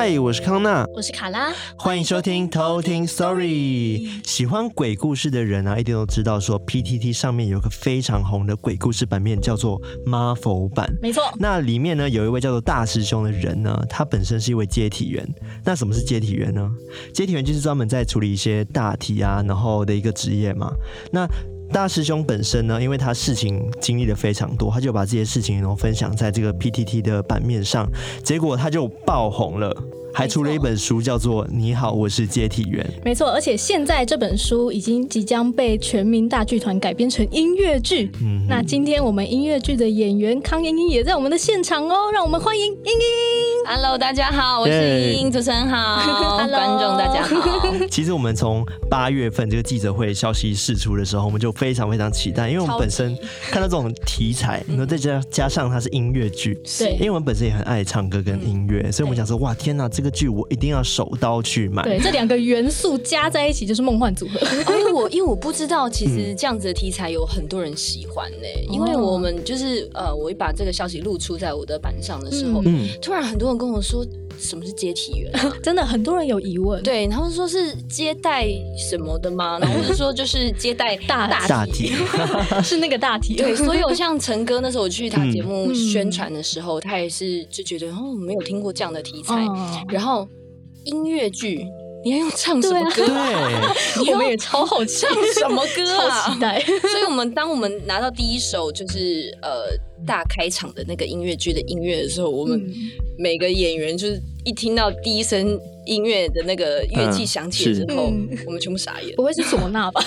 嗨，我是康娜，我是卡拉，欢迎收听偷听 Story。喜欢鬼故事的人啊，一定都知道说 PTT 上面有个非常红的鬼故事版面，叫做妈佛版。没错，那里面呢有一位叫做大师兄的人呢，他本身是一位接体员。那什么是接体员呢？接体员就是专门在处理一些大体啊，然后的一个职业嘛。那大师兄本身呢，因为他事情经历的非常多，他就把这些事情然后分享在这个 PTT 的版面上，结果他就爆红了。还出了一本书，叫做《你好，我是接体员》。没错，而且现在这本书已经即将被全民大剧团改编成音乐剧。嗯，那今天我们音乐剧的演员康英英也在我们的现场哦，让我们欢迎英英。Hello，大家好，我是英英，主持人好，Hello. 观众大家好。其实我们从八月份这个记者会消息释出的时候，我们就非常非常期待，因为我们本身看到这种题材，然后再加加上它是音乐剧，对，因为我们本身也很爱唱歌跟音乐，嗯、所以我们想说，哇，天哪！这个剧我一定要手刀去买。对，这两个元素加在一起就是梦幻组合。因为我因为我不知道，其实这样子的题材有很多人喜欢呢、欸。嗯、因为我们就是呃，我一把这个消息露出在我的板上的时候，嗯，突然很多人跟我说，什么是接体员？真的很多人有疑问。对，他们说是接待什么的吗？然后是说就是接待大大体，是那个大体。对，所以我像陈哥那时候我去他节目宣传的时候，他也是就觉得哦，没有听过这样的题材，然后。音乐剧，你还用唱什么歌？对，我们也超好唱什么歌啊？超期待！所以，我们当我们拿到第一首就是呃大开场的那个音乐剧的音乐的时候，我们每个演员就是一听到第一声音乐的那个乐器响起之后，我们全部傻眼。不会是唢呐吧？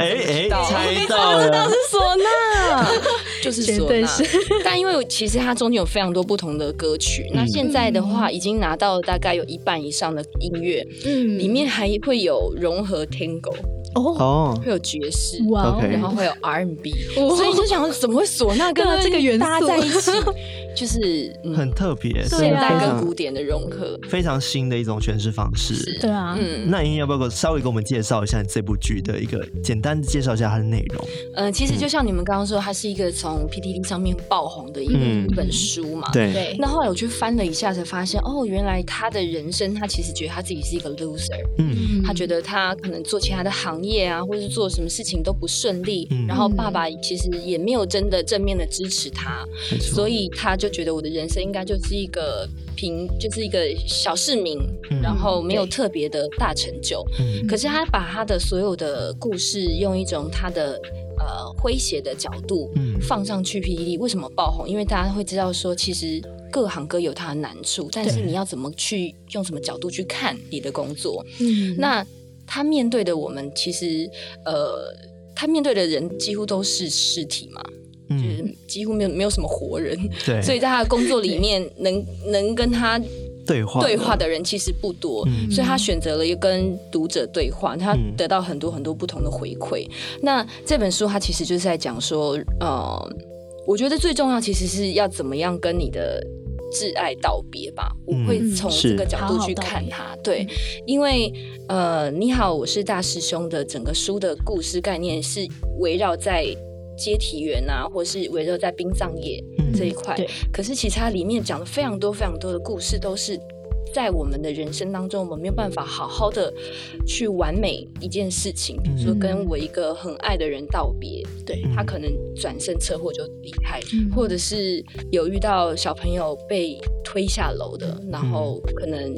哎 哎，猜到了，知道是唢呐，就是唢呐。但因为其实它中间有非常多不同的歌曲，那现在的话已经拿到大概有一半以上的音乐，嗯，里面还会有融合 Tango 哦，会有爵士，哇，然后会有 R&B，所以你就想怎么会唢呐跟这个元素。搭在一起？就是很特别，现代跟古典的融合，非常新的一种诠释方式。对啊，嗯，那莹莹要不要稍微给我们介绍一下这部剧的一个简单的介绍一下它的内容？嗯，其实就像你们刚刚说，它是一个从 PTT 上面爆红的一个一本书嘛。对。那后来我去翻了一下，才发现哦，原来他的人生，他其实觉得他自己是一个 loser。嗯。他觉得他可能做其他的行业啊，或者是做什么事情都不顺利。嗯。然后爸爸其实也没有真的正面的支持他，所以他就。就觉得我的人生应该就是一个平，就是一个小市民，嗯、然后没有特别的大成就。嗯、可是他把他的所有的故事用一种他的呃诙谐的角度放上去 PTT，为什么爆红？因为大家会知道说，其实各行各有他的难处，但是你要怎么去用什么角度去看你的工作？嗯，那他面对的我们，其实呃，他面对的人几乎都是尸体嘛。就是几乎没有没有什么活人，对，所以在他的工作里面能，能能跟他对话对话的人其实不多，嗯、所以他选择了一个跟读者对话，他得到很多很多不同的回馈。嗯、那这本书他其实就是在讲说，呃，我觉得最重要其实是要怎么样跟你的挚爱道别吧。嗯、我会从这个角度去看他，对，因为呃，你好，我是大师兄的整个书的故事概念是围绕在。接体员啊，或是围绕在殡葬业这一块，嗯、可是其实它里面讲了非常多非常多的故事，都是在我们的人生当中，我们没有办法好好的去完美一件事情。比如说，跟我一个很爱的人道别，对、嗯、他可能转身车祸就离开，嗯、或者是有遇到小朋友被推下楼的，然后可能。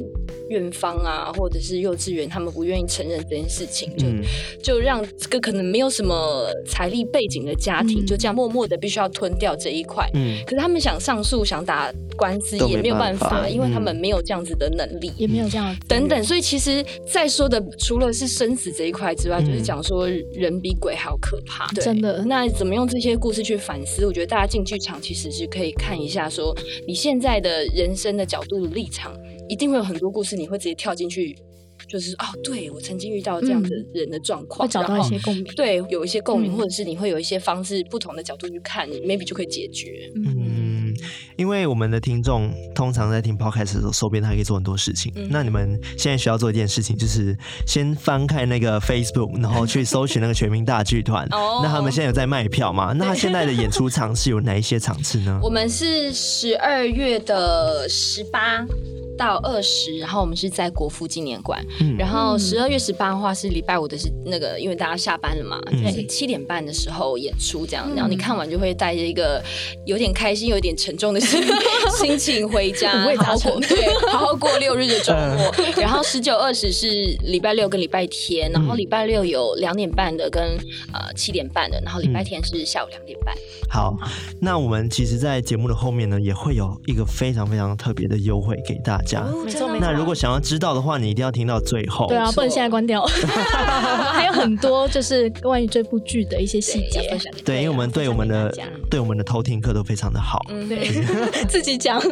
院方啊，或者是幼稚园，他们不愿意承认这件事情，就、嗯、就让这个可能没有什么财力背景的家庭，嗯、就这样默默的必须要吞掉这一块。嗯，可是他们想上诉，想打官司也没有办法，办法因为他们没有这样子的能力，也没有这样等等。所以其实再说的，除了是生死这一块之外，嗯、就是讲说人比鬼还要可怕。对真的，那怎么用这些故事去反思？我觉得大家进剧场其实是可以看一下，说你现在的人生的角度的立场。一定会有很多故事，你会直接跳进去，就是哦，对，我曾经遇到这样的人的状况，会找到一些共鸣，对，有一些共鸣，或者是你会有一些方式，不同的角度去看，你 maybe 就可以解决。嗯，因为我们的听众通常在听 podcast 的时候，手边他可以做很多事情。那你们现在需要做一件事情，就是先翻开那个 Facebook，然后去搜寻那个全民大剧团。哦，那他们现在有在卖票吗？那他现在的演出场是有哪一些场次呢？我们是十二月的十八。到二十，然后我们是在国父纪念馆。嗯、然后十二月十八的话是礼拜五的是那个，因为大家下班了嘛，嗯、就是七点半的时候演出这样。嗯、然后你看完就会带着一个有点开心、有点沉重的心 心情回家，好好过对，好好过六日的周末。嗯、然后十九二十是礼拜六跟礼拜天，然后礼拜六有两点半的跟呃七点半的，然后礼拜天是下午两点半。好，那我们其实，在节目的后面呢，也会有一个非常非常特别的优惠给大家。哦、没错，没错。那如果想要知道的话，你一定要听到最后。对啊，不能现在关掉。还有很多就是关于这部剧的一些细节。对，因为我们对我们的对我们的偷听课都非常的好。嗯，对。自己讲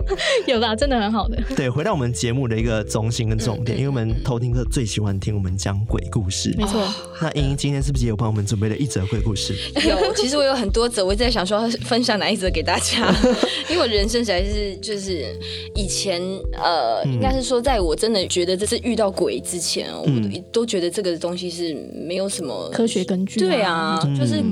有啦，真的很好的。对，回到我们节目的一个中心跟重点，嗯、因为我们偷听课最喜欢听我们讲鬼故事。没错。那英英今天是不是也有帮我们准备了一则鬼故事？有，其实我有很多则，我一直在想说分享哪一则给大家，因为我人生实在是就是以前呃，嗯、应该是说在我真的觉得这是遇到鬼之前，嗯、我都觉得这个东西是没有什么科学根据。对啊，嗯、就是。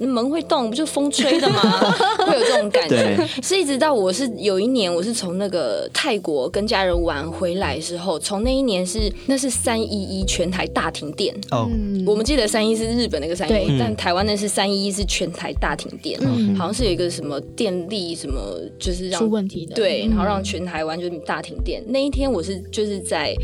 门会动，不就风吹的吗？会有这种感觉。是一直到我是有一年，我是从那个泰国跟家人玩回来之后，从那一年是那是三一一全台大停电。哦，我们记得三一是日本那个三一，对但台湾那是三一一是全台大停电。嗯，好像是有一个什么电力什么，就是让出问题的。对，然后让全台湾就是大停电。嗯、那一天我是就是在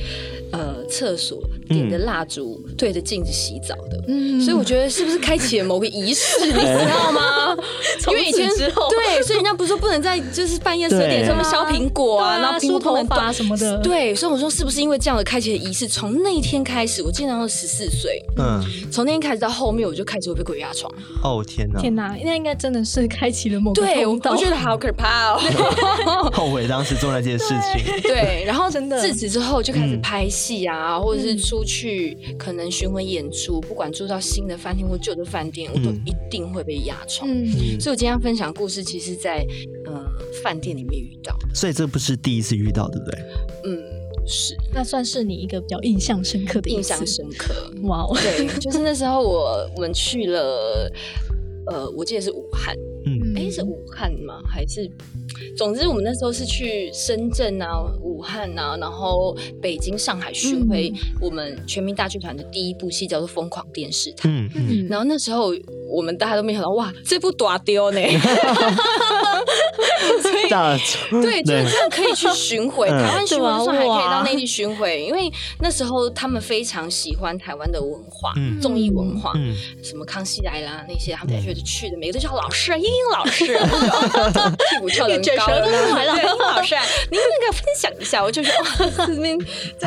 呃厕所。点着蜡烛，对着镜子洗澡的，嗯，所以我觉得是不是开启了某个仪式，你知道吗？因为以前之后，对，所以人家不是说不能在就是半夜十二点什么削苹果啊，然后梳头发什么的，对，所以我说是不是因为这样的开启的仪式，从那一天开始，我经常十四岁，嗯，从那天开始到后面，我就开始会被鬼压床。哦天哪，天哪，那应该真的是开启了某个对，我觉得好可怕哦，后悔当时做那件事情。对，然后真的自此之后就开始拍戏啊，或者是出。去可能巡回演出，不管住到新的饭店或旧的饭店，我都一定会被压床。嗯，所以我今天分享故事，其实在呃饭店里面遇到。所以这不是第一次遇到，对不对？嗯，是。那算是你一个比较印象深刻的。印象深刻，哇对，就是那时候我我们去了，呃，我记得是武汉。嗯，哎，是武汉吗？还是？总之，我们那时候是去深圳啊、武汉啊，然后北京、上海巡回。我们全民大剧团的第一部戏叫做《疯狂电视台》。嗯嗯。然后那时候我们大家都没想到，哇，这部大丢呢！所以对，就是这样可以去巡回，台湾巡回的时候还可以到内地巡回，因为那时候他们非常喜欢台湾的文化、综艺文化，什么《康熙来了》那些，他们就觉得去的每个都叫老师，英英老师，屁股翘得高了。对，英老师，您那个分享一下，我就说哇，这边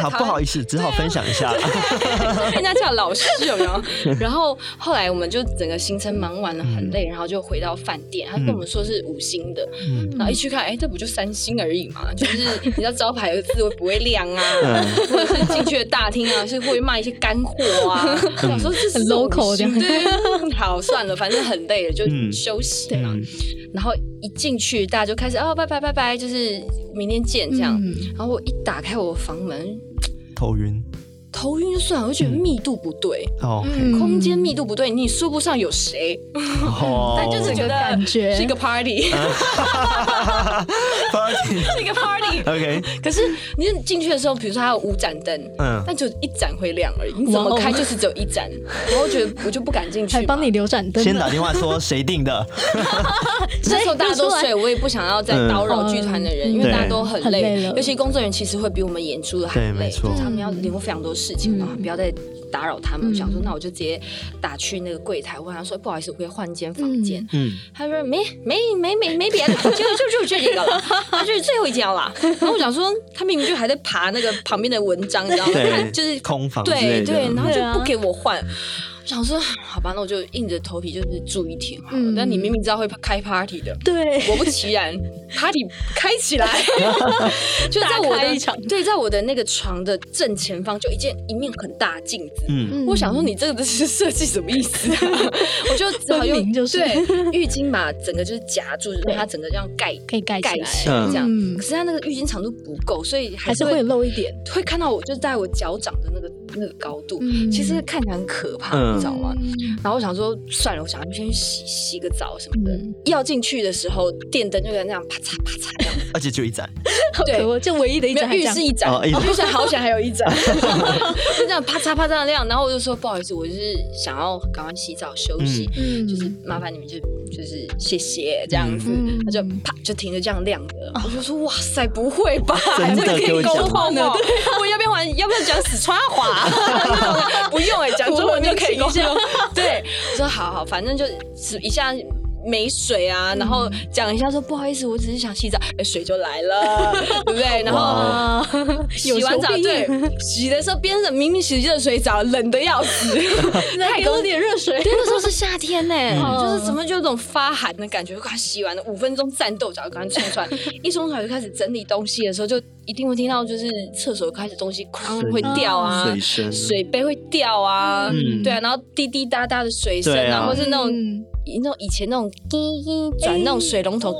好不好意思，只好分享一下，人家叫老师有没有？然后后来我们就整个行程忙完了，很累，然后就回到饭店，他跟我们说是五星的。嗯，然后一去看，哎，这不就三星而已嘛？就是你知道招牌的字会不会亮啊？或者是进去的大厅啊，是会卖一些干货啊？我说这是很 local 的。对，好算了，反正很累了，就休息嘛。然后一进去，大家就开始哦，拜拜拜拜，就是明天见这样。然后我一打开我房门，头晕。头晕就算了，我就觉得密度不对，哦，空间密度不对，你说不上有谁，但就是觉得感觉。是一个 party，party 是一个 party，OK。可是你进去的时候，比如说它有五盏灯，嗯，但就一盏会亮而已，你怎么开就是只有一盏，然后觉得我就不敢进去，还帮你留盏灯，先打电话说谁定的，那时候大家都睡，我也不想要再叨扰剧团的人，因为大家都很累，尤其工作人员其实会比我们演出的还累，就是他们要留非常多事情嘛，不要再打扰他们。我想说，那我就直接打去那个柜台，问他说：“不好意思，我可以换间房间？”嗯，他说：“没没没没没别的，就就就这一个了，他就是最后一间了。”然后我想说，他明明就还在爬那个旁边的文章，你知道吗？就是空房，对对，然后就不给我换。想说好吧，那我就硬着头皮就是住一天好了。但你明明知道会开 party 的，对，果不其然，party 开起来，就在我的对，在我的那个床的正前方，就一件一面很大镜子。嗯，我想说你这个是设计什么意思？我就只好用对浴巾把整个就是夹住，让它整个这样盖可以盖盖起来这样。可是它那个浴巾长度不够，所以还是会露一点，会看到我就是在我脚掌的那个。那个高度，嗯、其实看起来很可怕，嗯、你知道吗？然后我想说，算了，我想要先去洗洗个澡什么的。嗯、要进去的时候，电灯就在那样啪嚓啪嚓这样，而且就一盏，对，就唯一的一盏，浴室一盏，浴室好险还有一盏，就这样啪嚓啪嚓亮。然后我就说不好意思，我就是想要赶快洗澡休息，嗯、就是麻烦你们就就是谢谢这样子。嗯、他就啪就停着这样亮的，嗯、我就说哇塞，不会吧？真的可以沟通的？我要不要不要讲四川话？不用哎、欸，讲中文就可以。对，我说好好，反正就一下。没水啊，然后讲一下说不好意思，我只是想洗澡，哎，水就来了，对不对？然后 洗完澡，对，洗的时候边上明明洗热水澡，冷的要死，再给我点热水。那时候是夏天呢，就是怎么就有种发寒的感觉。快洗完了，五分钟战斗，脚刚冲出来，一冲出来就开始整理东西的时候，就一定会听到就是厕所开始东西哐会掉啊，水声，水杯会掉啊，对啊，然后滴滴答答的水声啊，或是那种。那种以前那种滴滴转那种水龙头，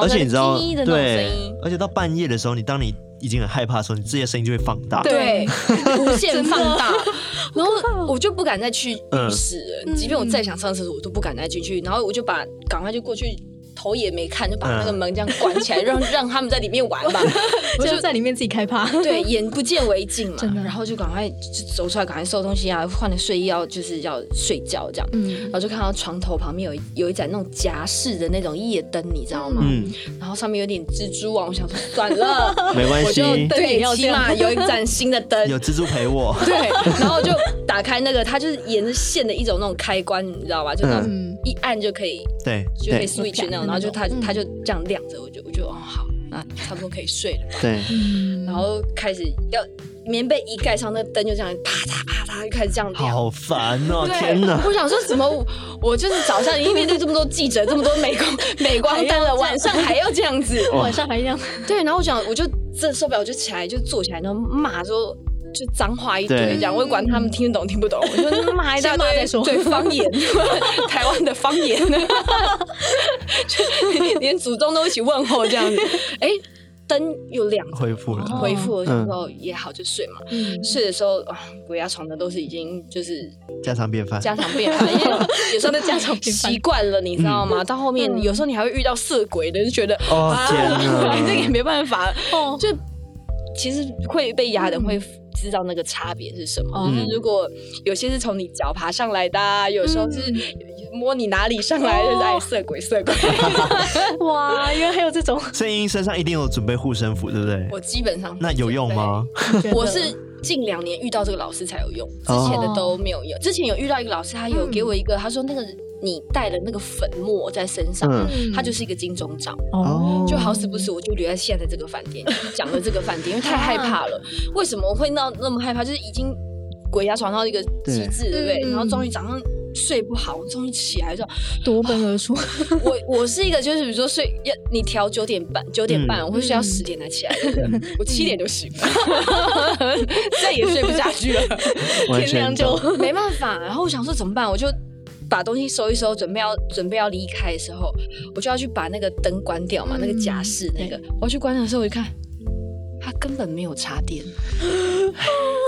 而且你知道，对，而且到半夜的时候，你当你已经很害怕的时候，你这些声音就会放大，对，无限放大，然后我就不敢再去浴室了，即便我再想上厕所，我都不敢再进去，然后我就把赶快就过去。头也没看就把那个门这样关起来，让 让他们在里面玩吧。我就在里面自己开趴，对，眼不见为净嘛。然后就赶快就走出来，赶快收东西啊，换了睡衣要就是要睡觉这样。嗯。然后就看到床头旁边有有一盏那种夹式的那种夜灯，你知道吗？嗯。然后上面有点蜘蛛网，我想说算了，没关系，对，起码有一盏新的灯，有蜘蛛陪我。对。然后就打开那个，它就是沿着线的一种那种开关，你知道吧？就那种一按就可以，对，就可以 switch 那种。然后就它它就这样亮着，我就我就哦好，那差不多可以睡了。对，然后开始要棉被一盖上，那灯就这样啪嗒啪嗒就开始这样亮。好烦哦！天哪！我想说怎么我就是早上已经面对这么多记者，这么多美光 美光灯了，晚上还要这样子，晚上还这样。对，然后我想我就这受不了，我就起来就坐起来，然后骂说。就脏话一堆，这样我会管他们听得懂听不懂。我说骂 一大堆对方言，台湾的方言，连祖宗都一起问候这样子。哎，灯又亮，恢复了，恢复了之后也好就睡嘛。睡的时候啊，鬼压床的都是已经就是家常便饭，家常便饭，因为有时候家常习惯了，你知道吗？到后面有时候你还会遇到色鬼的，就觉得哦天哪，这个也没办法，就其实会被压的会。知道那个差别是什么？嗯、如果有些是从你脚爬上来的，有时候是摸你哪里上来的，嗯、哎，色鬼色鬼！哇，原来还有这种。声音身上一定有准备护身符，对不对？我基本上那有用吗？我是近两年遇到这个老师才有用，之前的都没有用。之前有遇到一个老师，他有给我一个，他说那个。你带的那个粉末在身上，它就是一个金钟罩。哦，就好死不死，我就留在现在这个饭店，讲了这个饭店，因为太害怕了。为什么我会闹那么害怕？就是已经鬼压床到一个极致，对不对？然后终于早上睡不好，我终于起来就夺门而出。我我是一个，就是比如说睡要你调九点半，九点半我会睡到十点才起来我七点就醒了，再也睡不下去了，天亮就没办法。然后我想说怎么办，我就。把东西收一收，准备要准备要离开的时候，我就要去把那个灯关掉嘛，嗯、那个假释那个，我要去关的时候，我一看，它根本没有插电。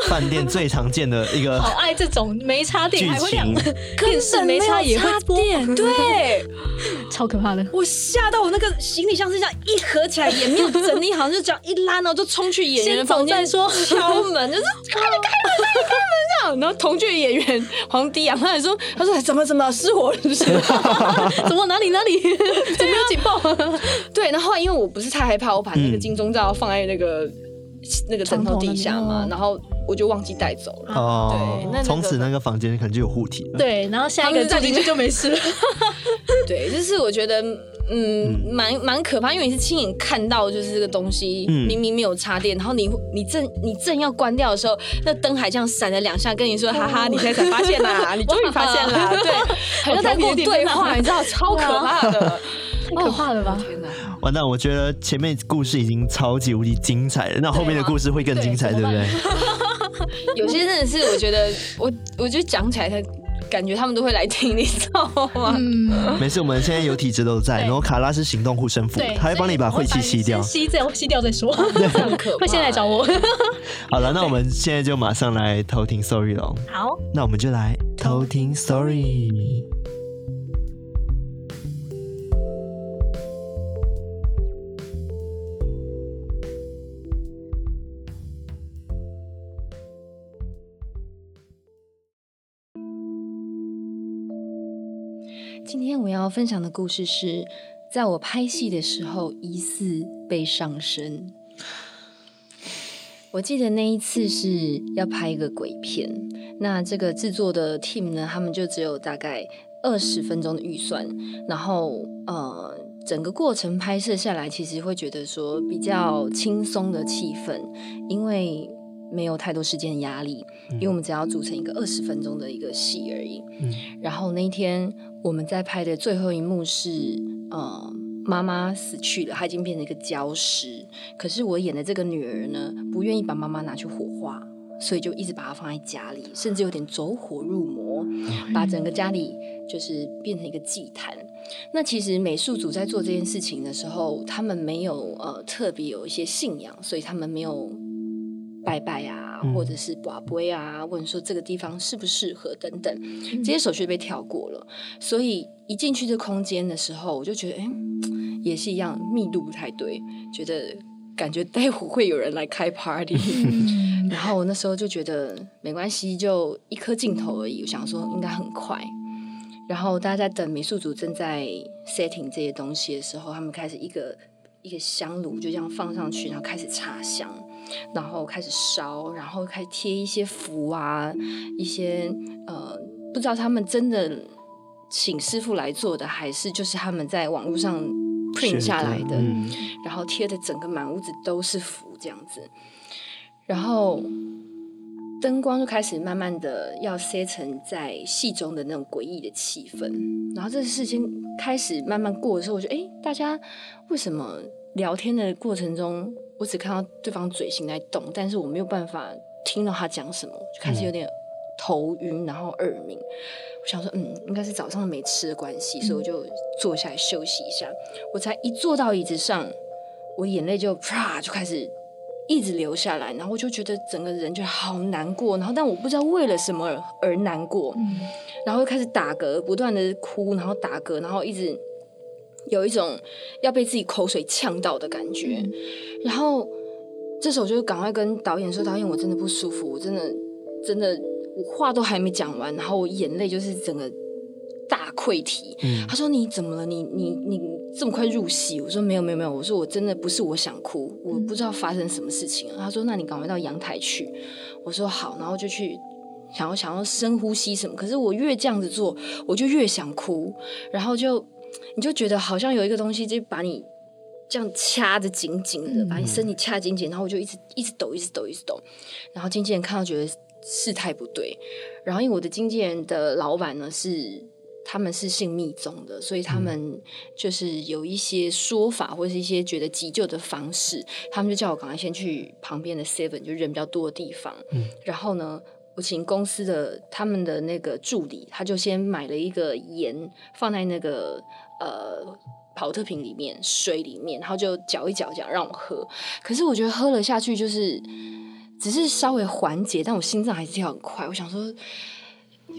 饭店最常见的一个，好爱这种没插电还会亮，电视没插也会电，对，超可怕的。我吓到我那个行李箱是这样一合起来，也没有整理好，像就这样一拉，然后就冲去演员房间说敲门，就是开门开门开门这样。然后同剧演员黄迪阳他还说，他说怎么怎么失火了是不是？怎么哪里哪里怎么有警报？对，然后因为我不是太害怕，我把那个金钟罩放在那个。那个枕头底下嘛，然后我就忘记带走了。哦，对，那从此那个房间可能就有护体了。对，然后下一个住进去就没事了。对，就是我觉得，嗯，蛮蛮可怕，因为你是亲眼看到，就是这个东西明明没有插电，然后你你正你正要关掉的时候，那灯还这样闪了两下，跟你说哈哈，你现在才发现啦，你终于发现啦，对，好像在跟我对话，你知道，超可怕的。太可怕了吧！天哪，完蛋！我觉得前面故事已经超级无敌精彩了，那后面的故事会更精彩，对不对？有些真的是，我觉得我我觉得讲起来才。感觉他们都会来听，你知道吗？嗯，没事，我们现在有体质都在，然后卡拉是行动护身符，他会帮你把晦气吸掉，吸掉吸掉再说，会 先来找我。好了，那我们现在就马上来偷听 Story 喽。好，那我们就来偷听 Story。天我要分享的故事是，在我拍戏的时候疑似被上身。我记得那一次是要拍一个鬼片，那这个制作的 team 呢，他们就只有大概二十分钟的预算，然后呃，整个过程拍摄下来，其实会觉得说比较轻松的气氛，因为。没有太多时间压力，因为我们只要组成一个二十分钟的一个戏而已。嗯，然后那一天我们在拍的最后一幕是，呃，妈妈死去了，她已经变成一个礁石。可是我演的这个女儿呢，不愿意把妈妈拿去火化，所以就一直把她放在家里，甚至有点走火入魔，把整个家里就是变成一个祭坛。那其实美术组在做这件事情的时候，他们没有呃特别有一些信仰，所以他们没有。拜拜啊，或者是拔杯啊，问说这个地方适不适合等等，这些手续被跳过了。所以一进去这空间的时候，我就觉得，哎，也是一样，密度不太对，觉得感觉待会会有人来开 party。然后我那时候就觉得没关系，就一颗镜头而已，我想说应该很快。然后大家在等美术组正在 setting 这些东西的时候，他们开始一个一个香炉就这样放上去，然后开始插香。然后开始烧，然后开始贴一些符啊，一些呃，不知道他们真的请师傅来做的，还是就是他们在网络上 print 下来的，嗯、然后贴的整个满屋子都是符这样子，然后灯光就开始慢慢的要塞成在戏中的那种诡异的气氛，然后这个事情开始慢慢过的时候，我觉得哎，大家为什么聊天的过程中？我只看到对方嘴型在动，但是我没有办法听到他讲什么，就开始有点头晕，然后耳鸣。我想说，嗯，应该是早上没吃的关系，所以我就坐下来休息一下。我才一坐到椅子上，我眼泪就啪就开始一直流下来，然后我就觉得整个人就好难过，然后但我不知道为了什么而难过，然后就开始打嗝，不断的哭，然后打嗝，然后一直。有一种要被自己口水呛到的感觉，然后这时候我就赶快跟导演说：“导演，我真的不舒服，我真的真的，我话都还没讲完，然后我眼泪就是整个大溃堤。嗯”他说：“你怎么了？你你你这么快入戏？”我说：“没有没有没有。”我说：“我真的不是我想哭，我不知道发生什么事情。”他说：“那你赶快到阳台去。”我说：“好。”然后就去想要想要深呼吸什么，可是我越这样子做，我就越想哭，然后就。你就觉得好像有一个东西就把你这样掐着紧紧的，把你身体掐紧紧，然后我就一直一直抖，一直抖，一直抖。然后经纪人看到觉得事态不对，然后因为我的经纪人的老板呢是他们是信密宗的，所以他们就是有一些说法或者是一些觉得急救的方式，他们就叫我赶快先去旁边的 Seven，就人比较多的地方。嗯，然后呢，我请公司的他们的那个助理，他就先买了一个盐放在那个。呃，跑特瓶里面，水里面，然后就搅一搅，这样让我喝。可是我觉得喝了下去，就是只是稍微缓解，但我心脏还是跳很快。我想说，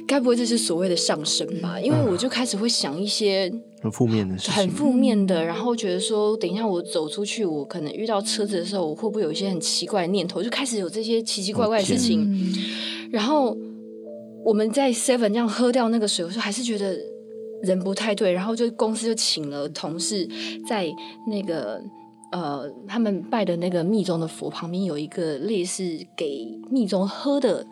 该不会这是所谓的上升吧？因为我就开始会想一些很负面的事情，很负面的。然后觉得说，等一下我走出去，我可能遇到车子的时候，我会不会有一些很奇怪的念头？就开始有这些奇奇怪怪的事情。然后我们在 Seven 这样喝掉那个水，我说还是觉得。人不太对，然后就公司就请了同事在那个呃，他们拜的那个密宗的佛旁边有一个类似给密宗喝的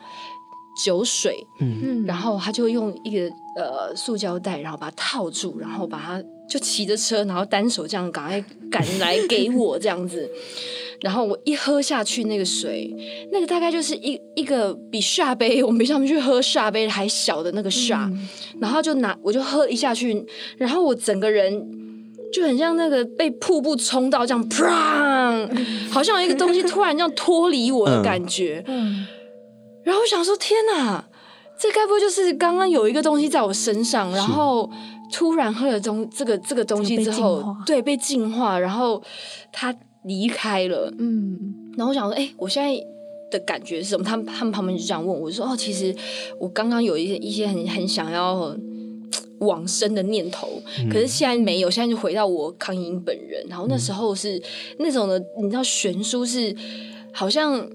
酒水，嗯，然后他就用一个呃塑胶袋，然后把它套住，然后把它就骑着车，然后单手这样赶快赶来给我这样子。然后我一喝下去那个水，那个大概就是一一个比沙杯，我们比上面去喝沙杯还小的那个沙，嗯、然后就拿我就喝一下去，然后我整个人就很像那个被瀑布冲到这样，砰，好像有一个东西突然这样脱离我的感觉。嗯，然后我想说天哪，这该不会就是刚刚有一个东西在我身上，然后突然喝了中这个这个东西之后，对，被净化，然后他离开了，嗯，然后我想说，哎、欸，我现在的感觉是什么？他们他们旁边就这样问我，说，哦，其实我刚刚有一些一些很很想要往生的念头，可是现在没有，现在就回到我康英本人，然后那时候是那种的，你知道悬殊是好像。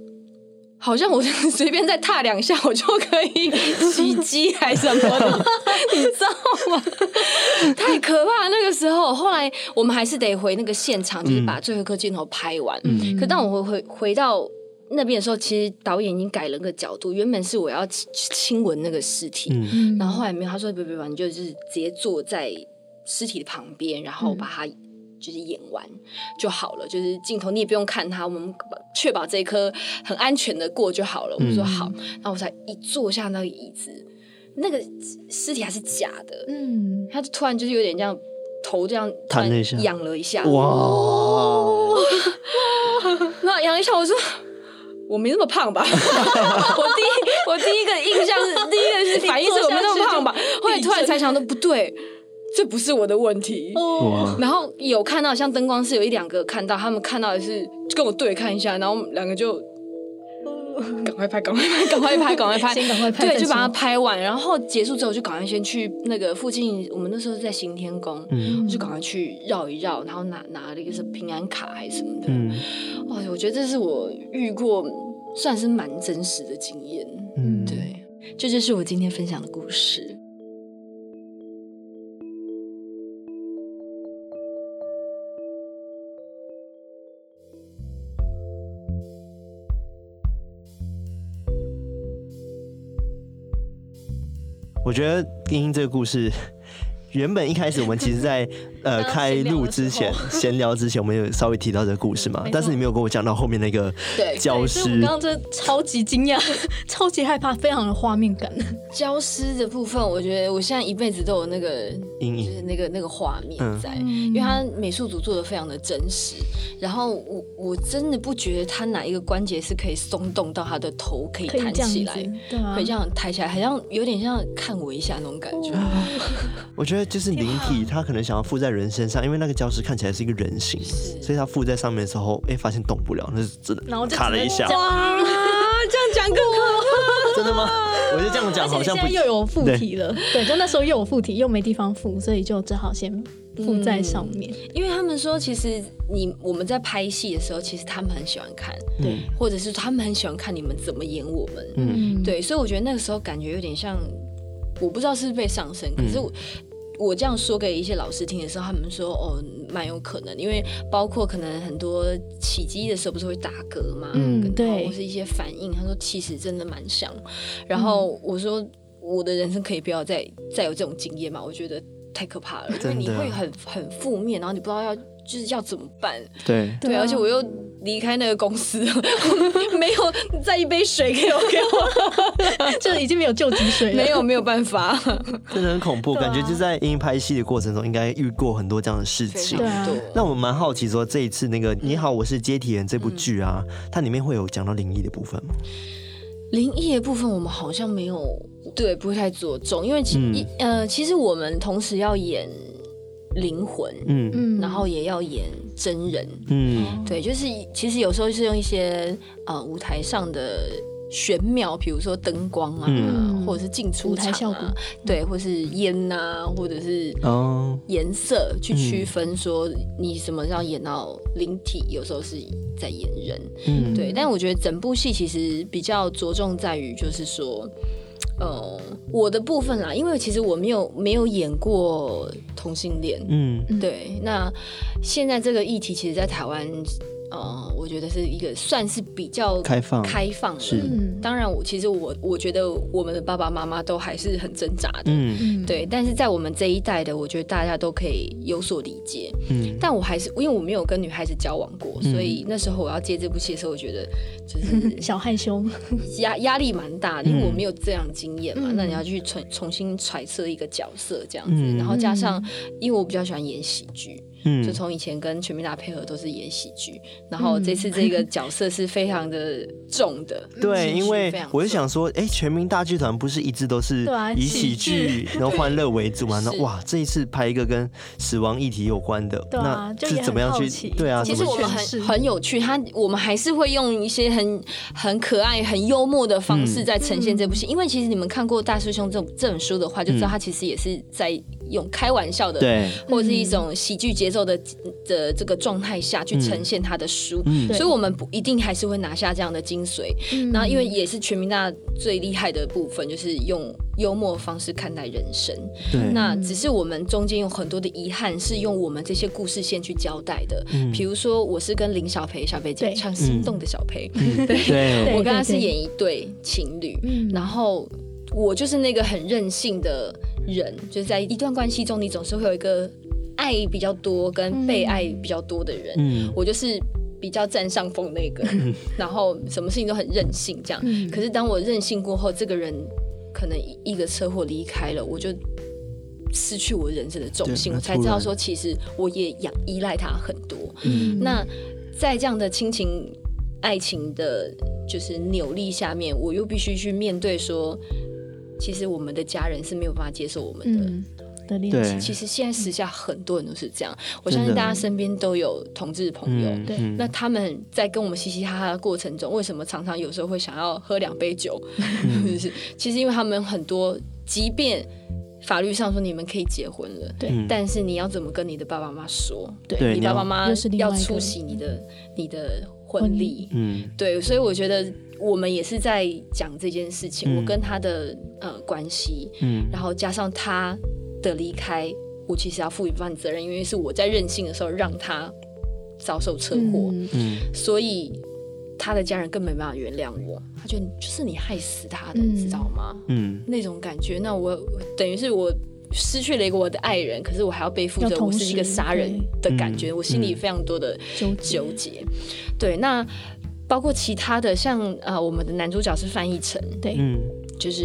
好像我随便再踏两下，我就可以起鸡还是什么的，你知道吗？太可怕！那个时候，后来我们还是得回那个现场，就是把最后一颗镜头拍完。嗯、可当我回回回到那边的时候，其实导演已经改了个角度，原本是我要亲吻那个尸体，嗯、然后后来没有，他说别别别，你就就是直接坐在尸体的旁边，然后把它。就是演完就好了，就是镜头你也不用看他，我们确保这一颗很安全的过就好了。我说好，然后我才一坐下那个椅子，那个尸体还是假的，嗯，他就突然就是有点这样头这样弹了一下，仰了一下，哇，那仰一下，我说我没那么胖吧？我第一我第一个印象是第一个是反应是我没那么胖吧？后来突然才想到不对。这不是我的问题，哦。然后有看到像灯光是有一两个看到，他们看到的是跟我对看一下，然后两个就赶快拍，赶快拍，赶快拍，赶快拍，先赶快拍，对，就把它拍完，然后结束之后就赶快先去那个附近，我们那时候是在行天宫，嗯，就赶快去绕一绕，然后拿拿了一个是平安卡还是什么的，嗯，哇，我觉得这是我遇过算是蛮真实的经验，嗯，对，这就是我今天分享的故事。我觉得茵茵这个故事。原本一开始我们其实，在呃开录之前 闲聊之前，我们有稍微提到这个故事嘛，但是你没有跟我讲到后面那个焦尸。我刚刚真的超级惊讶，超级害怕，非常的画面感。焦尸的部分，我觉得我现在一辈子都有那个阴影，就是那个那个画面在，嗯、因为他美术组做的非常的真实。然后我我真的不觉得他哪一个关节是可以松动到他的头可以弹起来，对啊，可以这样抬起来，好像有点像看我一下那种感觉。我觉得。就是灵体，他可能想要附在人身上，因为那个焦尸看起来是一个人形，所以他附在上面的时候，哎、欸，发现动不了，那是真的卡了一下。哇，这样讲更可怕。真的吗？我就这样讲，好像不又有附体了。对，对，就那时候又有附体，又没地方附，所以就只好先附在上面。嗯、因为他们说，其实你我们在拍戏的时候，其实他们很喜欢看，对，或者是他们很喜欢看你们怎么演我们，嗯，对，所以我觉得那个时候感觉有点像，我不知道是不是被上身，可是我。嗯我这样说给一些老师听的时候，他们说哦，蛮有可能，因为包括可能很多起机的时候不是会打嗝嘛，嗯，对，或是一些反应，他说其实真的蛮像。然后我说我的人生可以不要再再有这种经验嘛，我觉得太可怕了，因为你会很很负面，然后你不知道要。就是要怎么办？对对，而且我又离开那个公司，没有再一杯水给我给我，就已经没有救急水了，没有没有办法，真的很恐怖。感觉就在茵茵拍戏的过程中，应该遇过很多这样的事情。对，那我们蛮好奇说，这一次那个《你好，我是接体人》这部剧啊，它里面会有讲到灵异的部分吗？灵异的部分我们好像没有，对，不会太着重，因为其呃，其实我们同时要演。灵魂，嗯。嗯，然后也要演真人，嗯，对，就是其实有时候是用一些呃舞台上的玄妙，比如说灯光啊，嗯、或者是进出场啊，对，或是烟啊，或者是哦。颜色去区分，说你什么要演到灵体，有时候是在演人，嗯，对。但我觉得整部戏其实比较着重在于，就是说。呃，我的部分啦，因为其实我没有没有演过同性恋，嗯，对。那现在这个议题，其实，在台湾。呃，我觉得是一个算是比较开放开放的。是，当然我其实我我觉得我们的爸爸妈妈都还是很挣扎的，嗯，对。但是在我们这一代的，我觉得大家都可以有所理解，嗯。但我还是因为我没有跟女孩子交往过，所以那时候我要接这部戏的时候，我觉得就是 小害羞，压压力蛮大的，因为我没有这样经验嘛。那你要去重重新揣测一个角色这样子，然后加上因为我比较喜欢演喜剧。嗯，就从以前跟全民大配合都是演喜剧，然后这次这个角色是非常的重的。对，因为我就想说，哎，全民大剧团不是一直都是以喜剧然后欢乐为主嘛？那哇，这一次拍一个跟死亡议题有关的，那是怎么样去？对啊，其实我们很很有趣，他我们还是会用一些很很可爱、很幽默的方式在呈现这部戏，因为其实你们看过大师兄这种这本书的话，就知道他其实也是在用开玩笑的，对，或者是一种喜剧节奏的的这个状态下去呈现他的书，所以我们不一定还是会拿下这样的精髓。然后因为也是全民大最厉害的部分，就是用幽默方式看待人生。对，那只是我们中间有很多的遗憾，是用我们这些故事线去交代的。比如说，我是跟林小培小培姐唱《心动的小培》，对，我跟他是演一对情侣，然后我就是那个很任性的人，就是在一段关系中，你总是会有一个爱比较多跟被爱比较多的人，嗯，我就是比较占上风那个，然后什么事情都很任性这样。可是当我任性过后，这个人可能一个车祸离开了，我就失去我人生的重心，我才知道说，其实我也养依赖他很多。那在这样的亲情爱情的，就是扭力下面，我又必须去面对说，其实我们的家人是没有办法接受我们的。嗯对，其实现在时下很多人都是这样，我相信大家身边都有同志朋友，对，那他们在跟我们嘻嘻哈哈的过程中，为什么常常有时候会想要喝两杯酒？就 是其实因为他们很多，即便法律上说你们可以结婚了，对，但是你要怎么跟你的爸爸妈妈说？对，你爸爸妈妈要出席你的你的婚礼，嗯，对，所以我觉得我们也是在讲这件事情，我跟他的呃关系，嗯，然后加上他。的离开，我其实要负一部分责任，因为是我在任性的时候让他遭受车祸，嗯，所以他的家人根本没办法原谅我，他觉得就是你害死他的，你知道吗？嗯，那种感觉，那我等于是我失去了一个我的爱人，可是我还要背负着我是一个杀人的感觉，我心里非常多的纠纠结。对，那包括其他的，像呃，我们的男主角是范逸臣，对，嗯。就是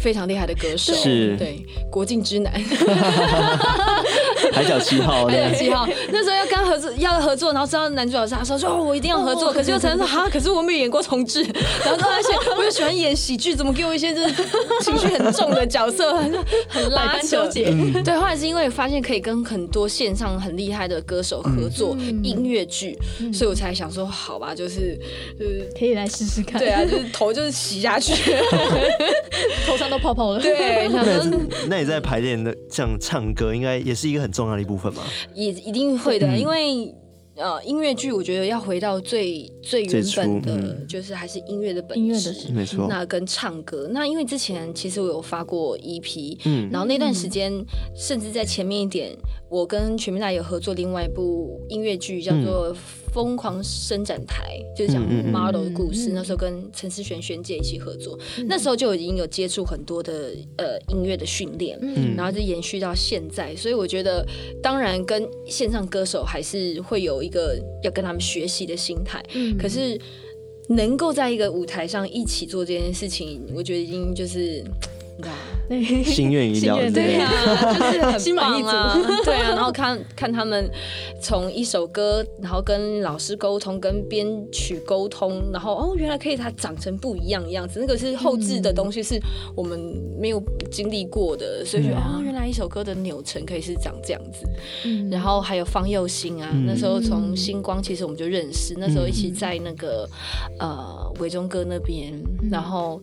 非常厉害的歌手，是，对，国境之南，海角七号，海角七号，那时候要跟他合作，要合作，然后知道男主角是他说说，哦，我一定要合作，可是又承认说哈，可是我没有演过同志，然后而且我又喜欢演喜剧，怎么给我一些就是情绪很重的角色，很很拉纠结。对，后来是因为发现可以跟很多线上很厉害的歌手合作音乐剧，所以我才想说，好吧，就是就是可以来试试看，对啊，就是头就是洗下去。头上都泡泡了。对，那那你在排练的这样唱歌，应该也是一个很重要的一部分吗？也一定会的，因为呃，音乐剧我觉得要回到最最原本的，就是还是音乐的本质，没错。那跟唱歌，那因为之前其实我有发过 EP，嗯，然后那段时间甚至在前面一点，我跟全民大有合作另外一部音乐剧，叫做。疯狂伸展台就是讲 model 的故事，那时候跟陈思璇璇姐一起合作，嗯、那时候就已经有接触很多的呃音乐的训练，嗯、然后就延续到现在，所以我觉得当然跟线上歌手还是会有一个要跟他们学习的心态，嗯、可是能够在一个舞台上一起做这件事情，我觉得已经就是。心愿已了，对啊，就是很心满意足啊，对啊。然后看看他们从一首歌，然后跟老师沟通，跟编曲沟通，然后哦，原来可以它长成不一样的样子。那个是后置的东西，是我们没有经历过的，所以说哦，原来一首歌的扭成可以是长这样子。然后还有方佑兴啊，那时候从星光其实我们就认识，那时候一起在那个呃伟忠哥那边，然后。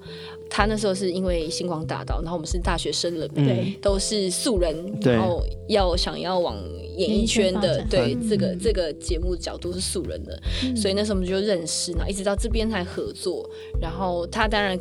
他那时候是因为星光大道，然后我们是大学生了，对，都是素人，然后要想要往演艺圈的，对，这个这个节目角度是素人的，所以那时候我们就认识，然后一直到这边才合作，然后他当然。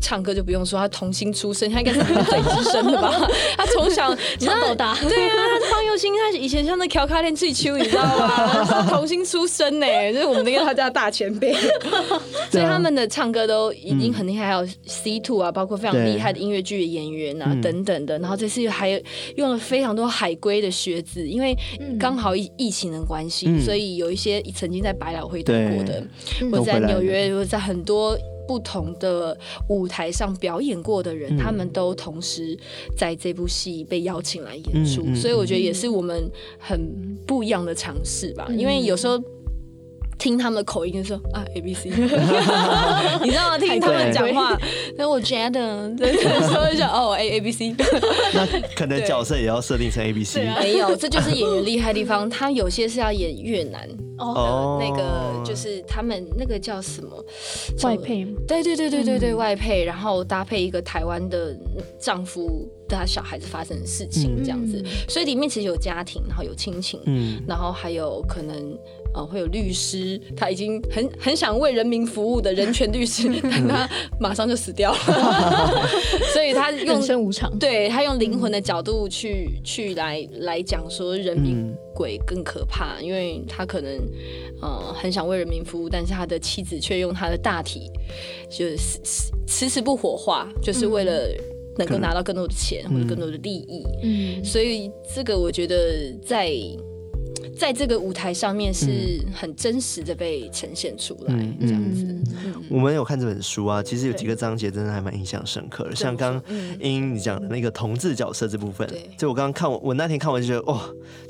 唱歌就不用说，他童星出身，他应该是最资深的吧？他从小唱到大，对啊，方佑兴他以前像那乔卡练最秋，你知道吗？童星出身呢，就是我们那个他家大前辈，所以他们的唱歌都已经很厉害，还有 C Two 啊，包括非常厉害的音乐剧的演员啊等等的。然后这次还用了非常多海归的学子，因为刚好疫疫情的关系，所以有一些曾经在百老汇待过的，或在纽约，或在很多。不同的舞台上表演过的人，嗯、他们都同时在这部戏被邀请来演出，嗯嗯、所以我觉得也是我们很不一样的尝试吧。嗯、因为有时候听他们的口音就说 啊 A B C，你知道吗？听他们讲话，那我觉得。对说一下哦 A A B C，那可能角色也要设定成 A B C，没有，这就是演员厉害的地方。他有些是要演越南。哦，那个就是他们那个叫什么？外配？对对对对对对，外配，然后搭配一个台湾的丈夫，他小孩子发生的事情这样子，所以里面其实有家庭，然后有亲情，嗯，然后还有可能呃会有律师，他已经很很想为人民服务的人权律师，但他马上就死掉了，所以他用人生无常，对他用灵魂的角度去去来来讲说人民。鬼更可怕，因为他可能，呃，很想为人民服务，但是他的妻子却用他的大体，就是迟迟不火化，就是为了能够拿到更多的钱或者更多的利益。嗯，所以这个我觉得在。在这个舞台上面是很真实的被呈现出来，这样子。我们有看这本书啊，其实有几个章节真的还蛮印象深刻的，像刚英英你讲的那个同志角色这部分，就我刚刚看我我那天看完就觉得，哇，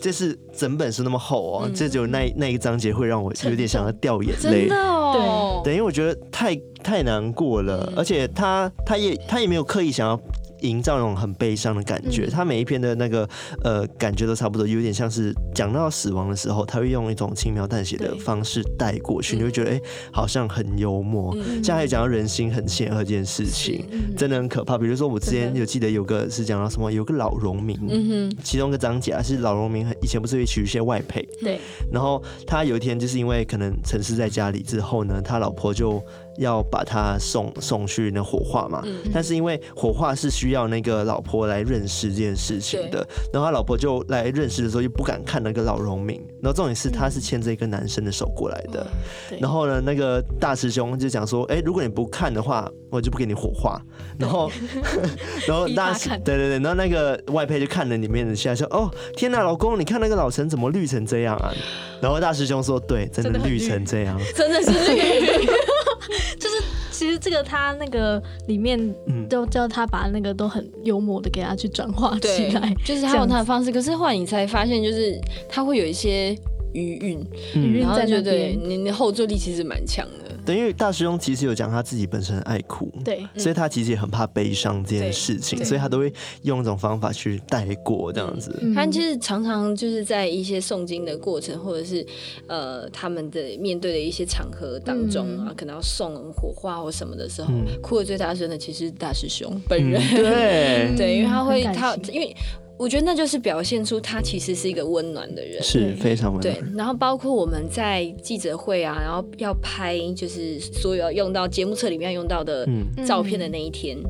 这是整本书那么厚哦，这就那那一个章节会让我有点想要掉眼泪，真的哦，对，因为我觉得太太难过了，而且他他也他也没有刻意想要。营造那种很悲伤的感觉，他每一篇的那个呃感觉都差不多，有点像是讲到死亡的时候，他会用一种轻描淡写的方式带过去，你会觉得哎，好像很幽默。像还有讲到人心很险恶这件事情，真的很可怕。比如说我之前有记得有个是讲到什么，有个老农民，嗯其中一个章节啊是老农民以前不是会娶一些外配，对，然后他有一天就是因为可能沉思在家里之后呢，他老婆就。要把他送送去那火化嘛，嗯、但是因为火化是需要那个老婆来认识这件事情的，然后他老婆就来认识的时候又不敢看那个老农民，然后重点是他是牵着一个男生的手过来的，嗯、然后呢，那个大师兄就讲说，哎、欸，如果你不看的话，我就不给你火化，然后 然后大师对对对，然后那个外配就看了里面的下说，哦，天哪，老公，你看那个老陈怎么绿成这样啊？然后大师兄说，对，真的绿成这样，真的是绿。就是其实这个他那个里面都叫他把那个都很幽默的给他去转化起来，就是他用他的方式。可是后来你才发现，就是他会有一些余韵，余韵在那边，你的后坐力其实蛮强的。对，因为大师兄其实有讲他自己本身爱哭，对，所以他其实也很怕悲伤这件事情，所以他都会用一种方法去带过这样子。他其实常常就是在一些诵经的过程，或者是呃他们的面对的一些场合当中啊，可能要送火化或什么的时候，哭的最大声的其实是大师兄本人。对 对，因为他会他因为。我觉得那就是表现出他其实是一个温暖的人，是非常温暖。对，然后包括我们在记者会啊，然后要拍就是所有要用到节目册里面要用到的照片的那一天，嗯、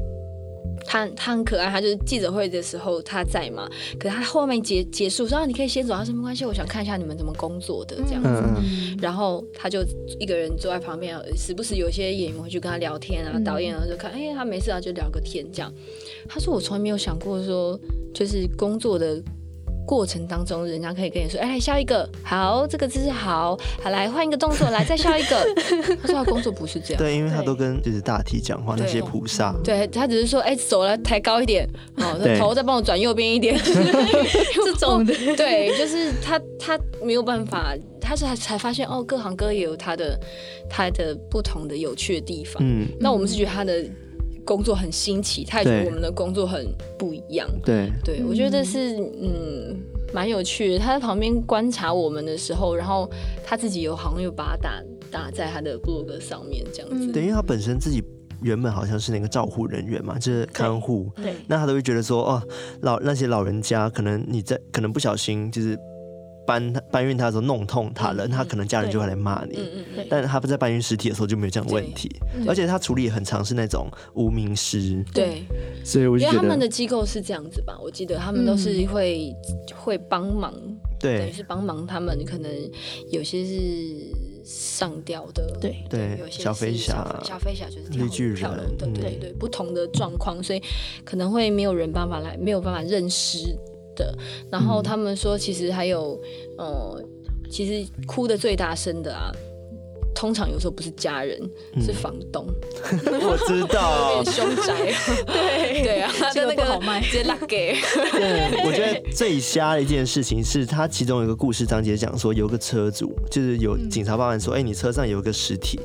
他他很可爱，他就是记者会的时候他在嘛，可是他后面结结束说啊，你可以先走，他说没关系，我想看一下你们怎么工作的这样子，嗯、然后他就一个人坐在旁边，时不时有些演员会去跟他聊天啊，嗯、导演啊就看，哎，他没事啊，就聊个天这样。他说我从来没有想过说。就是工作的过程当中，人家可以跟你说：“哎，笑一个，好，这个姿势好，好，来换一个动作，来再笑一个。”他说他工作不是这样，对，因为他都跟就是大体讲话那些菩萨，对他只是说：“哎，手来抬高一点，哦，头再帮我转右边一点。”这种的，对，就是他他没有办法，他是才才发现哦，各行各业有他的他的不同的有趣的地方。嗯，那我们是觉得他的。工作很新奇，他也觉得我们的工作很不一样。对，对我觉得是嗯蛮有趣的。他在旁边观察我们的时候，然后他自己有好像有把它打打在他的部落格上面这样子。对，因为他本身自己原本好像是那个照护人员嘛，就是看护。对，那他都会觉得说，哦，老那些老人家，可能你在可能不小心就是。搬搬运他的时候弄痛他了，他可能家人就会来骂你。但他不在搬运尸体的时候就没有这样的问题，而且他处理很常是那种无名尸。对，所以我觉得他们的机构是这样子吧？我记得他们都是会会帮忙，对，是帮忙他们。可能有些是上吊的，对对，有些小飞侠，小飞侠就是绿巨人，对对对，不同的状况，所以可能会没有人办法来，没有办法认尸。的，然后他们说，其实还有，呃，其实哭的最大声的啊，通常有时候不是家人，嗯、是房东。我知道，凶宅。对对啊，他的那个好卖，直接拉给。对，我觉得最瞎的一件事情是他其中有一个故事章节讲说，有个车主就是有警察报案说，哎、嗯欸，你车上有一个尸体。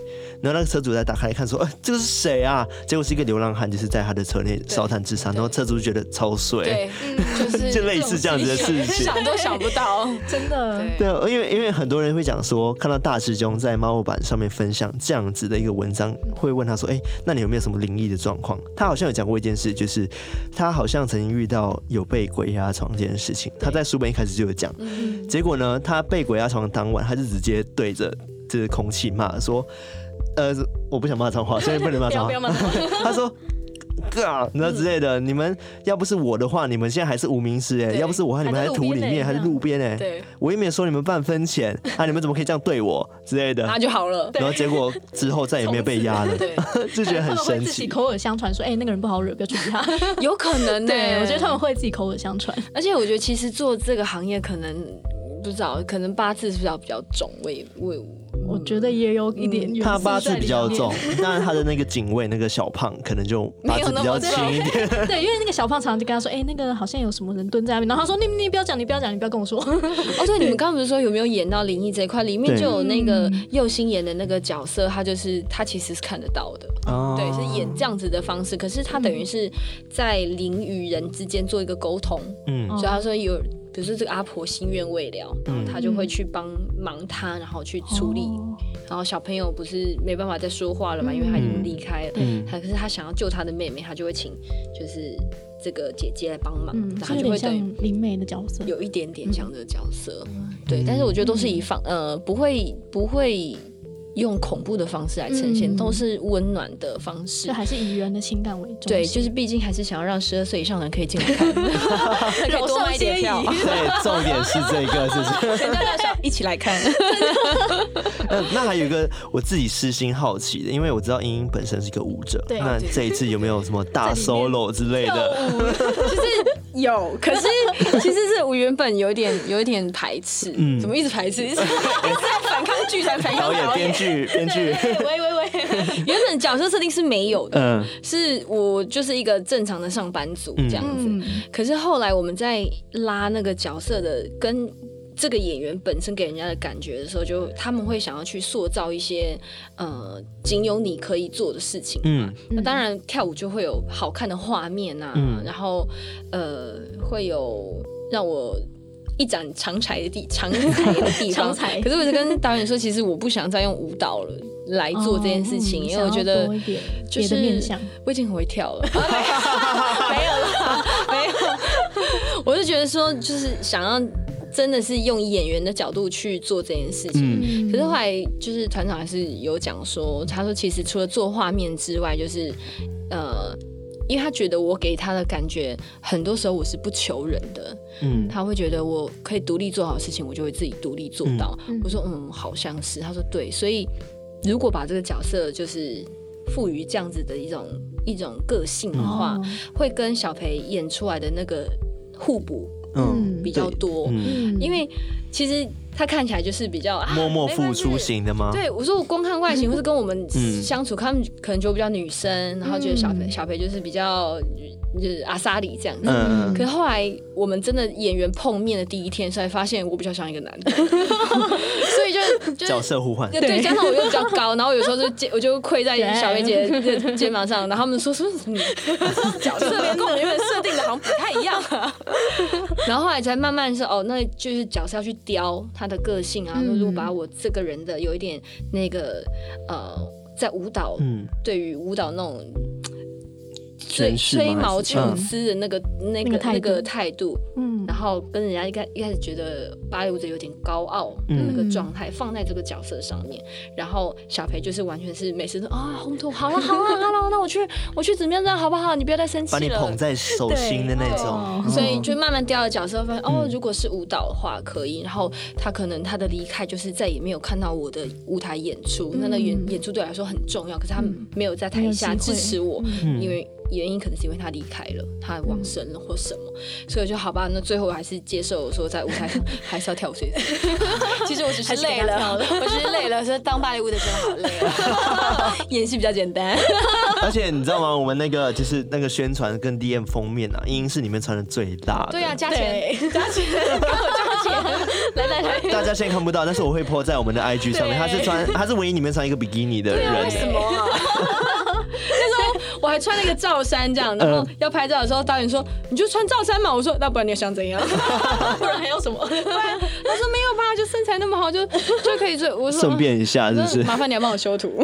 然后那个车主在打开来看，说：“哎、欸，这个是谁啊？”结果是一个流浪汉，就是在他的车内烧炭自杀。然后车主就觉得超衰，对，就是 就类似这样子的事情，想都想不到，真的。对，因为因为很多人会讲说，看到大师兄在猫板上面分享这样子的一个文章，会问他说：“哎、欸，那你有没有什么灵异的状况？”他好像有讲过一件事，就是他好像曾经遇到有被鬼压床这件事情。他在书本一开始就有讲，结果呢，他被鬼压床当晚，他就直接对着这个空气骂说。呃，我不想骂脏话，所以不能骂脏话。他说：“哥啊，那之类的，你们要不是我的话，你们现在还是无名氏哎；要不是我，你们还在土里面，还是路边哎。对，我也没有收你们半分钱 啊，你们怎么可以这样对我之类的？那就好了。然后结果之后再也没有被压了，就觉得很神奇。自己口耳相传说，哎，那个人不好惹，不要去理他。有可能，对，我觉得他们会自己口耳相传。而且我觉得其实做这个行业，可能不知道，可能八字是不是要比较重，我也。我觉得也有一点，他八字比较重，当然他的那个警卫那个小胖可能就八字比较轻一点。对，因为那个小胖常常就跟他说：“哎，那个好像有什么人蹲在那边。”然后他说：“你你不要讲，你不要讲，你不要跟我说。”哦，对，你们刚刚不是说有没有演到灵异这一块？里面就有那个佑星演的那个角色，他就是他其实是看得到的，哦对，是演这样子的方式。可是他等于是在灵与人之间做一个沟通，嗯，所以他说有。比如说这个阿婆心愿未了，然后他就会去帮忙他，然后去处理。嗯、然后小朋友不是没办法再说话了嘛，嗯、因为他已经离开了。嗯，他可是他想要救他的妹妹，他就会请就是这个姐姐来帮忙。嗯，然后就会像灵媒的角色，有一点点像这个角色。嗯、对，但是我觉得都是以放呃不会不会。用恐怖的方式来呈现，嗯、都是温暖的方式，就还是以人的情感为重。对，就是毕竟还是想要让十二岁以上的人可以进来看，可以多买一点票。对，重点是这个，是不是？大家一起来看。呃，那还有一个我自己私心好奇的，因为我知道英英本身是一个舞者，对那这一次有没有什么大 solo 之类的？就是有，可是其实是我原本有点有一点排斥，嗯，怎么一直排斥？一直在反抗剧才反抗导演编剧。编剧，喂喂喂，原本角色设定是没有的，嗯，是我就是一个正常的上班族这样子。嗯、可是后来我们在拉那个角色的跟这个演员本身给人家的感觉的时候，就他们会想要去塑造一些呃仅有你可以做的事情嘛。嗯，那当然跳舞就会有好看的画面啊，嗯、然后呃会有让我。一展长才的地，长才的地方。可是我就跟导演说，其实我不想再用舞蹈了来做这件事情，哦嗯、因为我觉得就是我已经很会跳了，没有了，没有。我就觉得说，就是想要真的是用演员的角度去做这件事情。嗯、可是后来就是团长还是有讲说，他说其实除了做画面之外，就是呃。因为他觉得我给他的感觉，很多时候我是不求人的，嗯，他会觉得我可以独立做好事情，我就会自己独立做到。嗯、我说嗯，好像是。他说对，所以如果把这个角色就是赋予这样子的一种一种个性的话，哦、会跟小培演出来的那个互补，嗯，比较多。嗯、因为其实。他看起来就是比较默默付出型的吗？对，我说我光看外形，或是跟我们相处，他们可能觉得比较女生，然后觉得小培小培就是比较。就是阿萨里这样子，嗯、可是后来我们真的演员碰面的第一天，才发现我比较像一个男的，所以就，就角色互换，对，加上我又比较高，然后有时候就肩我就跪在小薇姐的肩膀上，然后他们说说什么角色跟我本设定的好像不太一样，啊，然后后来才慢慢说哦，那就是角色要去雕他的个性啊，嗯、如果把我这个人的有一点那个呃，在舞蹈，嗯，对于舞蹈那种。吹吹毛求疵的那个、嗯、那个那个态度，嗯，然后跟人家一开一开始觉得芭蕾舞者有点高傲的那个状态，放在这个角色上面，嗯、然后小裴就是完全是每次都啊红头好了好了好了，那我去我去怎么样这样好不好？你不要再生气了，把你捧在手心的那种，哦、所以就慢慢掉了角色，发现哦，如果是舞蹈的话可以，然后他可能他的离开就是再也没有看到我的舞台演出，嗯、那那演演出对我来说很重要，可是他没有在台下支持我，嗯、因为。原因可能是因为他离开了，他往生了或什么，所以就好吧，那最后还是接受说在舞台上 还是要跳水。其实我只是累了，我只是累了，说当芭蕾舞的真的好累啊，演戏比较简单。而且你知道吗？我们那个就是那个宣传跟 DM 封面啊，英英是里面穿的最大的。对啊，加钱，加钱，加钱，来来来，大家现在看不到，但是我会 po 在我们的 IG 上面。他是穿，他是唯一里面穿一个比基尼的人。为什么啊？穿了一个罩衫，这样，然后要拍照的时候，导演说：“你就穿罩衫嘛。”我说：“那不然你想怎样？不然还要什么？”他说：“没有吧，就身材那么好，就就可以这。”我说：“顺便一下，就是麻烦你要帮我修图。”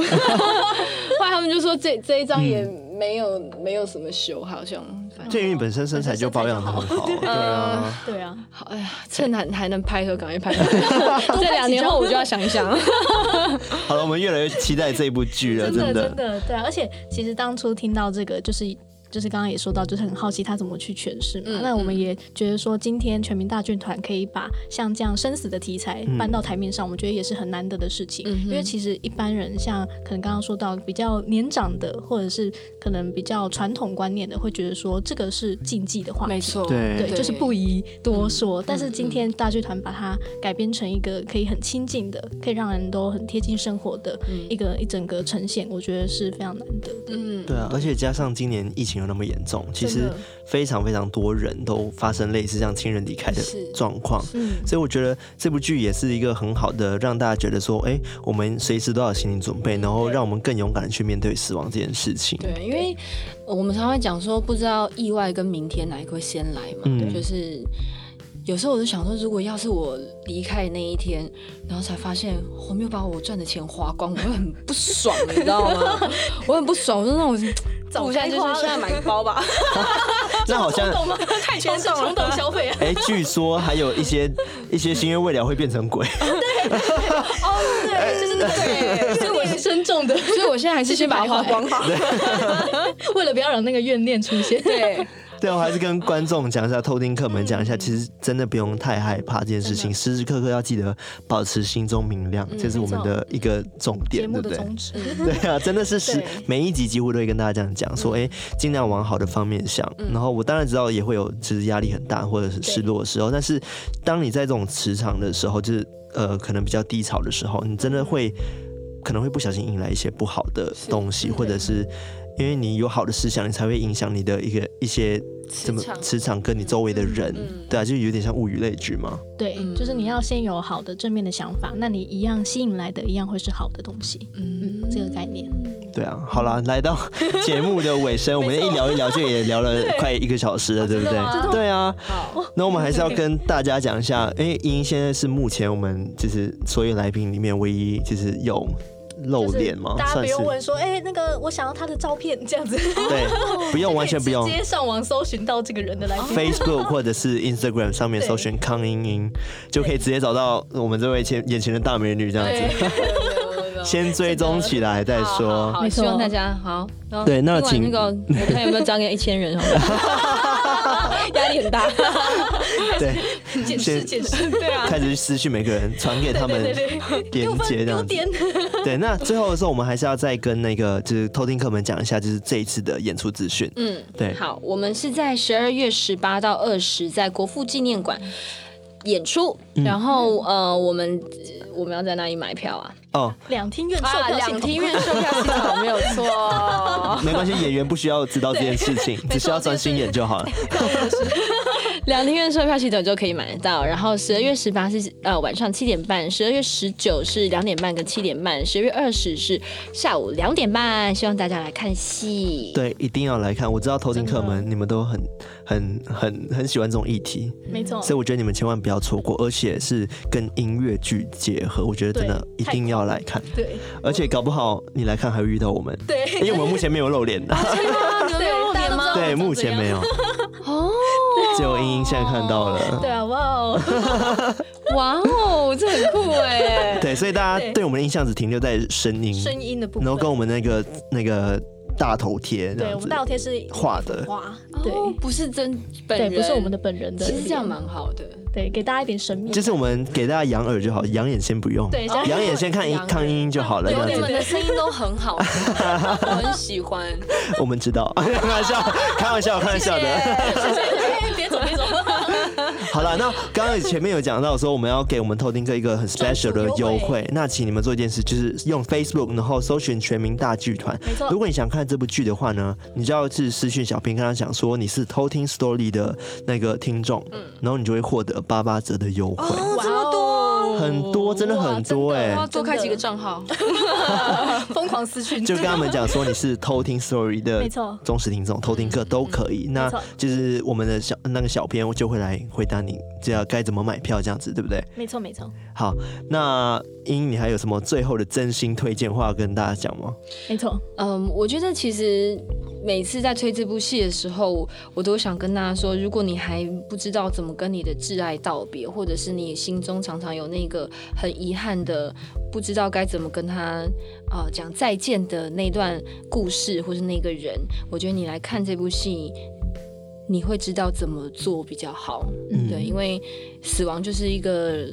后来他们就说：“这这一张也没有没有什么修，好像。”就因为本身身材就保养的很好，对啊，对啊。好，哎呀，趁还还能拍的时候赶快拍。这两年后我就要想一想。好了，我们越来越期待这一部剧了，真的，真的，对啊。而且其实当初听到这个，就是。就是刚刚也说到，就是很好奇他怎么去诠释嘛。嗯、那我们也觉得说，今天全民大剧团可以把像这样生死的题材搬到台面上，嗯、我们觉得也是很难得的事情。嗯、因为其实一般人像可能刚刚说到比较年长的，或者是可能比较传统观念的，会觉得说这个是禁忌的话题。没错，对，对，就是不宜多说。嗯、但是今天大剧团把它改编成一个可以很亲近的，可以让人都很贴近生活的一个、嗯、一整个呈现，我觉得是非常难得的。嗯，对啊，而且加上今年疫情。有那么严重，其实非常非常多人都发生类似这样亲人离开的状况，所以我觉得这部剧也是一个很好的让大家觉得说，哎、欸，我们随时都要心理准备，然后让我们更勇敢的去面对死亡这件事情。对，因为我们常常会讲说，不知道意外跟明天哪一个会先来嘛，嗯、就是。有时候我就想说，如果要是我离开那一天，然后才发现我没有把我赚的钱花光，我会很不爽，你知道吗？我很不爽，我就那我我现在就是现在买个包吧。那 好像 太冲动了，冲动消费啊！哎，据说还有一些 一些心愿未了会变成鬼。对，哦对，就是对，所以我是慎重的，所以我现在还是先把它花光好，为了不要让那个怨念出现。对。对，我还是跟观众讲一下，偷听客们讲一下，其实真的不用太害怕这件事情，时时刻刻要记得保持心中明亮，这是我们的一个重点，对不对？对啊，真的是是每一集几乎都会跟大家这样讲，说哎，尽量往好的方面想。然后我当然知道也会有其实压力很大或者是失落的时候，但是当你在这种磁场的时候，就是呃可能比较低潮的时候，你真的会可能会不小心引来一些不好的东西，或者是。因为你有好的思想，你才会影响你的一个一些什么磁场跟你周围的人，嗯、对啊，就有点像物以类聚嘛。对，就是你要先有好的正面的想法，那你一样吸引来的一样会是好的东西。嗯，这个概念。对啊，好了，来到节目的尾声，我们一聊一聊就也聊了快一个小时了，对不对？对啊。好，那我们还是要跟大家讲一下，因为英英现在是目前我们就是所有来宾里面唯一就是有。露脸吗？大家不用问说，哎、欸，那个我想要他的照片，这样子。对，不用，完全不用。直接上网搜寻到这个人的来宾。Facebook 或者是 Instagram 上面搜寻康英英，就可以直接找到我们这位前眼前的大美女，这样子。先追踪起来再说。好，希望大家好。对，那请那个我看有没有张给一千人，压力很大。对，解释解释，对啊，开始去私讯每个人，传给他们连接这样子。对，那最后的时候，我们还是要再跟那个就是偷听客们讲一下，就是这一次的演出资讯。嗯，对。好，我们是在十二月十八到二十，在国父纪念馆演出。然后呃，我们我们要在哪里买票啊？哦，两厅院售票两厅院售票系统没有错。没关系，演员不需要知道这件事情，只需要专心演就好了。两厅院售票系统就可以买得到，然后十二月十八是呃晚上七点半，十二月十九是两点半跟七点半，十二月二十是下午两点半，希望大家来看戏。对，一定要来看。我知道偷听客们你们都很很很很喜欢这种议题，没错。所以我觉得你们千万不要错过，而且是跟音乐剧结合，我觉得真的一定要来看。对，而且搞不好你来看还会遇到我们，对，因为我们目前没有露脸的。对？没有露脸吗？对，目前没有。哦。只有英英现在看到了，对啊，哇哦，哇哦，这很酷哎。对，所以大家对我们的印象只停留在声音，声音的部分，然后跟我们那个那个大头贴，对，我们大头贴是画的，画，对，不是真本人，对，不是我们的本人的。其实这样蛮好的，对，给大家一点神秘。就是我们给大家养耳就好，养眼先不用。对，养眼先看一看音音就好了。你们的声音都很好，我很喜欢。我们知道，开玩笑，开玩笑，开玩笑的。好了，那刚刚前面有讲到说我们要给我们偷听客一个很 special 的优惠，那请你们做一件事，就是用 Facebook 然后搜寻全民大剧团。没错。如果你想看这部剧的话呢，你就要去私讯小编跟他讲说你是偷听 Story 的那个听众，嗯，然后你就会获得八八折的优惠。哦，这么多，很多，真的很多哎。要多开几个账号，疯狂私讯，就跟他们讲说你是偷听 Story 的，没错，忠实听众，偷听客都可以。那就是我们的小那个小编就会来回答你，这要该怎么买票这样子，对不对？没错，没错。好，那英，你还有什么最后的真心推荐话跟大家讲吗？没错，嗯，我觉得其实每次在推这部戏的时候，我都想跟大家说，如果你还不知道怎么跟你的挚爱道别，或者是你心中常常有那个很遗憾的，不知道该怎么跟他呃讲、呃、再见的那段故事，或是那个人，我觉得你来看这部戏。你会知道怎么做比较好，嗯，对，因为死亡就是一个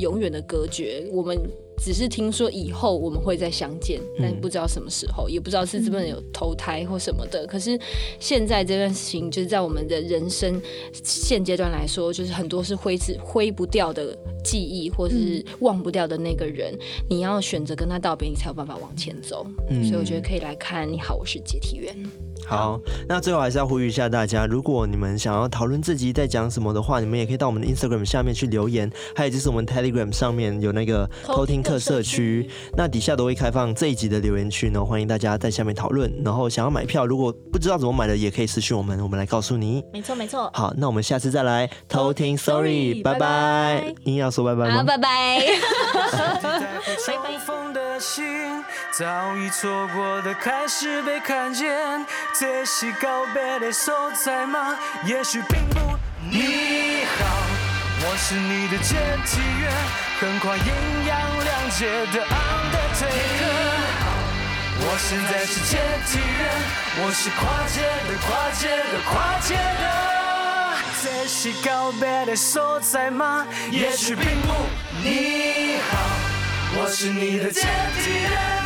永远的隔绝，我们只是听说以后我们会再相见，但不知道什么时候，也不知道是不是有投胎或什么的。可是现在这段事情，就是在我们的人生现阶段来说，就是很多是挥之挥不掉的记忆，或是忘不掉的那个人，你要选择跟他道别，你才有办法往前走。所以我觉得可以来看。你好，我是解体员。好，那最后还是要呼吁一下大家，如果你们想要讨论自己在讲什么的话，你们也可以到我们的 Instagram 下面去留言，还有就是我们 Telegram 上面有那个偷听客社区，那底下都会开放这一集的留言区呢，欢迎大家在下面讨论。然后想要买票，如果不知道怎么买的，也可以私讯我们，我们来告诉你。没错没错。好，那我们下次再来偷听，Sorry，拜拜。硬要说拜拜吗？好，拜拜。早已错过的开始被看见，这是告别的所在吗？也许并不。你好，我是你的接替员，横跨阴阳两界的 Undertaker。我现在是接替员，我是跨界的跨界的跨界的。这是告别的所在吗？也许并不。你好，我是你的接替员。